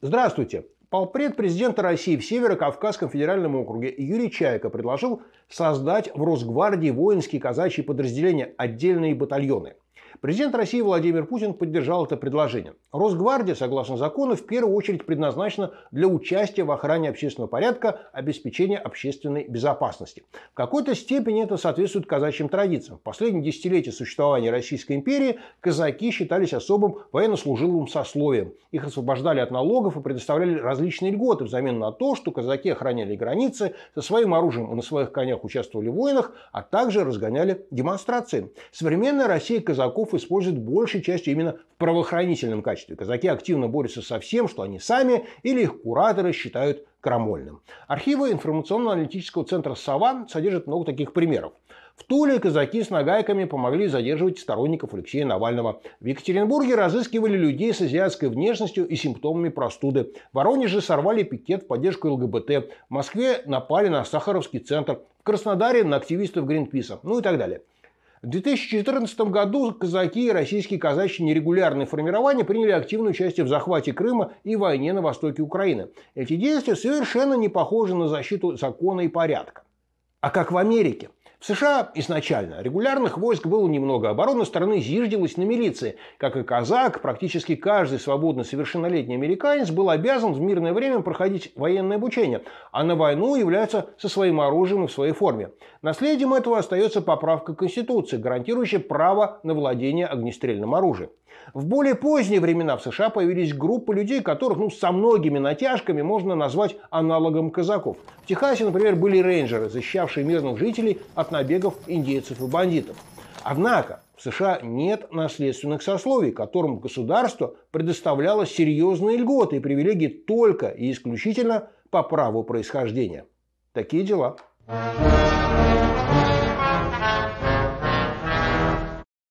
Здравствуйте! Полпред президента России в Северо-Кавказском федеральном округе Юрий Чайко предложил создать в Росгвардии воинские казачьи подразделения, отдельные батальоны – Президент России Владимир Путин поддержал это предложение. Росгвардия, согласно закону, в первую очередь предназначена для участия в охране общественного порядка, обеспечения общественной безопасности. В какой-то степени это соответствует казачьим традициям. В последние десятилетия существования Российской империи казаки считались особым военнослужилым сословием. Их освобождали от налогов и предоставляли различные льготы взамен на то, что казаки охраняли границы, со своим оружием и на своих конях участвовали в войнах, а также разгоняли демонстрации. Современная Россия казаков казаков используют большей частью именно в правоохранительном качестве. Казаки активно борются со всем, что они сами или их кураторы считают крамольным. Архивы информационно-аналитического центра «Сова» содержат много таких примеров. В Туле казаки с нагайками помогли задерживать сторонников Алексея Навального. В Екатеринбурге разыскивали людей с азиатской внешностью и симптомами простуды. В Воронеже сорвали пикет в поддержку ЛГБТ. В Москве напали на Сахаровский центр. В Краснодаре на активистов Гринписа. Ну и так далее. В 2014 году казаки и российские казачьи нерегулярные формирования приняли активное участие в захвате Крыма и войне на востоке Украины. Эти действия совершенно не похожи на защиту закона и порядка. А как в Америке? В США изначально регулярных войск было немного, оборона страны зиждилась на милиции. Как и казак, практически каждый свободный совершеннолетний американец был обязан в мирное время проходить военное обучение, а на войну является со своим оружием и в своей форме. Наследием этого остается поправка Конституции, гарантирующая право на владение огнестрельным оружием. В более поздние времена в США появились группы людей, которых ну, со многими натяжками можно назвать аналогом казаков. В Техасе, например, были рейнджеры, защищавшие мирных жителей от набегов индейцев и бандитов. Однако в США нет наследственных сословий, которым государство предоставляло серьезные льготы и привилегии только и исключительно по праву происхождения. Такие дела. Thank you.